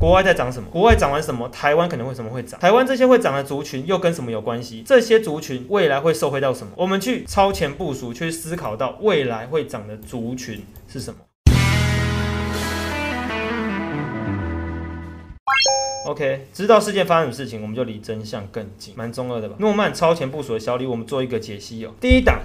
国外在涨什么？国外涨完什么？台湾可能会什么会涨？台湾这些会涨的族群又跟什么有关系？这些族群未来会受惠到什么？我们去超前部署，去思考到未来会涨的族群是什么？OK，知道事件发生什么事情，我们就离真相更近，蛮中二的吧？诺曼超前部署的小李，我们做一个解析哦。第一档。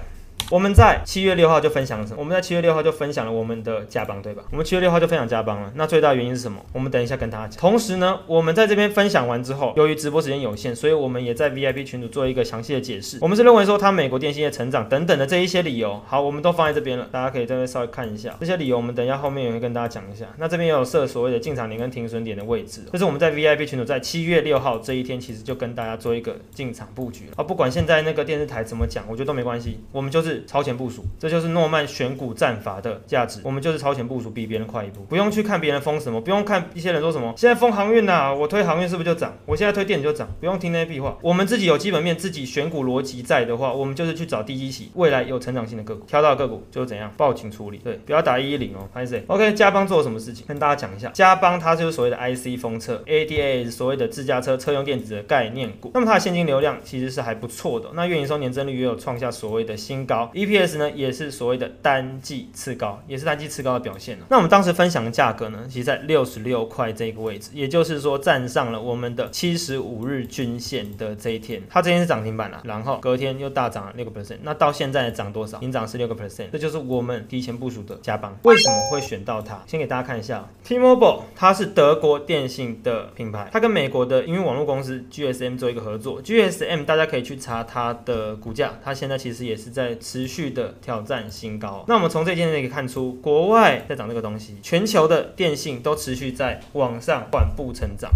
我们在七月六号就分享了什么？我们在七月六号就分享了我们的加邦，对吧？我们七月六号就分享加邦了。那最大原因是什么？我们等一下跟大家讲。同时呢，我们在这边分享完之后，由于直播时间有限，所以我们也在 VIP 群组做一个详细的解释。我们是认为说，它美国电信业成长等等的这一些理由，好，我们都放在这边了，大家可以这边稍微看一下这些理由。我们等一下后面也会跟大家讲一下。那这边也有设所谓的进场点跟停损点的位置，这是我们在 VIP 群组在七月六号这一天，其实就跟大家做一个进场布局了。啊，不管现在那个电视台怎么讲，我觉得都没关系，我们就是超前部署。这就是诺曼选股战法的价值，我们就是超前部署，比别人快一步，不用去看别人封什么，不用看一些人说什么，现在封航运呐，我推航运是不是就涨？我现在推电子就涨，不用听那些屁话。我们自己有基本面，自己选股逻辑在的话，我们就是去找低基期、未来有成长性的个股，挑到个股就怎样报警处理，对，不要打一一零哦，拍谁？OK，加邦做了什么事情？跟大家讲一下，加邦它就是所谓的 IC 封测，ADA 所谓的自驾车车用电子的概念股，那么它的现金流量其实是还不错的，那运营收年增率也有创下所谓的新高，EPS 呢也是所谓的。单季次高也是单季次高的表现那我们当时分享的价格呢，其实在六十六块这个位置，也就是说站上了我们的七十五日均线的这一天，它今天是涨停板了，然后隔天又大涨了六个 percent，那到现在涨多少？已涨是六个 percent，这就是我们提前部署的加邦。为什么会选到它？先给大家看一下，T-Mobile 它是德国电信的品牌，它跟美国的因为网络公司 GSM 做一个合作，GSM 大家可以去查它的股价，它现在其实也是在持续的挑战新高。那我们从这件事可以看出，国外在涨这个东西，全球的电信都持续在网上缓步成长。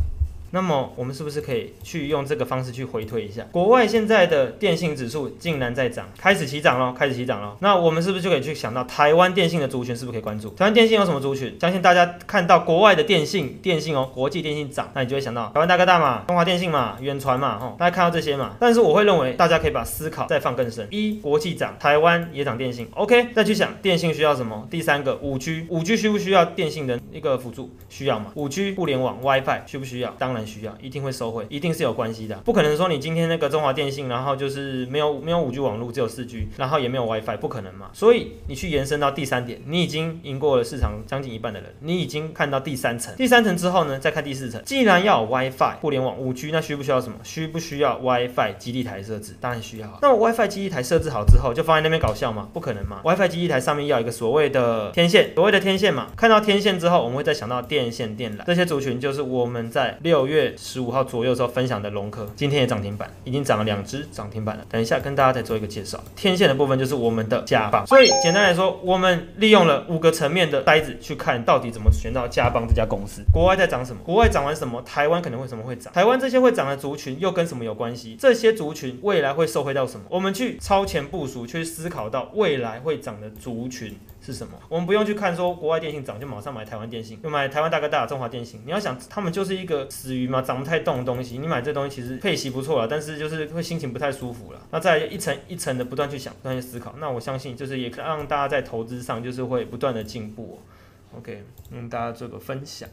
那么我们是不是可以去用这个方式去回推一下？国外现在的电信指数竟然在涨，开始起涨了，开始起涨了。那我们是不是就可以去想到台湾电信的族群是不是可以关注？台湾电信有什么族群？相信大家看到国外的电信，电信哦，国际电信涨，那你就会想到台湾大哥大嘛，中华电信嘛，远传嘛，吼，大家看到这些嘛。但是我会认为大家可以把思考再放更深：一，国际涨，台湾也涨电信，OK，再去想电信需要什么？第三个，五 G，五 G 需不需要电信的一个辅助？需要嘛？五 G 互联网 WiFi 需不需要？当然。需要一定会收回，一定是有关系的，不可能说你今天那个中华电信，然后就是没有没有五 G 网络，只有四 G，然后也没有 WiFi，不可能嘛。所以你去延伸到第三点，你已经赢过了市场将近一半的人，你已经看到第三层，第三层之后呢，再看第四层。既然要有 WiFi 互联网五 G，那需不需要什么？需不需要 WiFi 基地台设置？当然需要。那么 WiFi 基地台设置好之后，就放在那边搞笑吗？不可能嘛。WiFi 基地台上面要一个所谓的天线，所谓的天线嘛。看到天线之后，我们会再想到电线电缆这些族群，就是我们在六月十五号。左右时候分享的龙科，今天也涨停板，已经涨了两只涨停板了。等一下跟大家再做一个介绍。天线的部分就是我们的加棒，所以简单来说，我们利用了五个层面的呆子去看到底怎么选到加棒这家公司。国外在涨什么？国外涨完什么？台湾可能会什么会涨？台湾这些会涨的族群又跟什么有关系？这些族群未来会受惠到什么？我们去超前部署，去思考到未来会涨的族群。是什么？我们不用去看说国外电信涨就马上买台湾电信，就买台湾大哥大、中华电信。你要想，他们就是一个死鱼嘛，涨不太动的东西。你买这东西其实配息不错了，但是就是会心情不太舒服了。那再一层一层的不断去想、不断去思考，那我相信就是也可以让大家在投资上就是会不断的进步。OK，嗯，大家做个分享。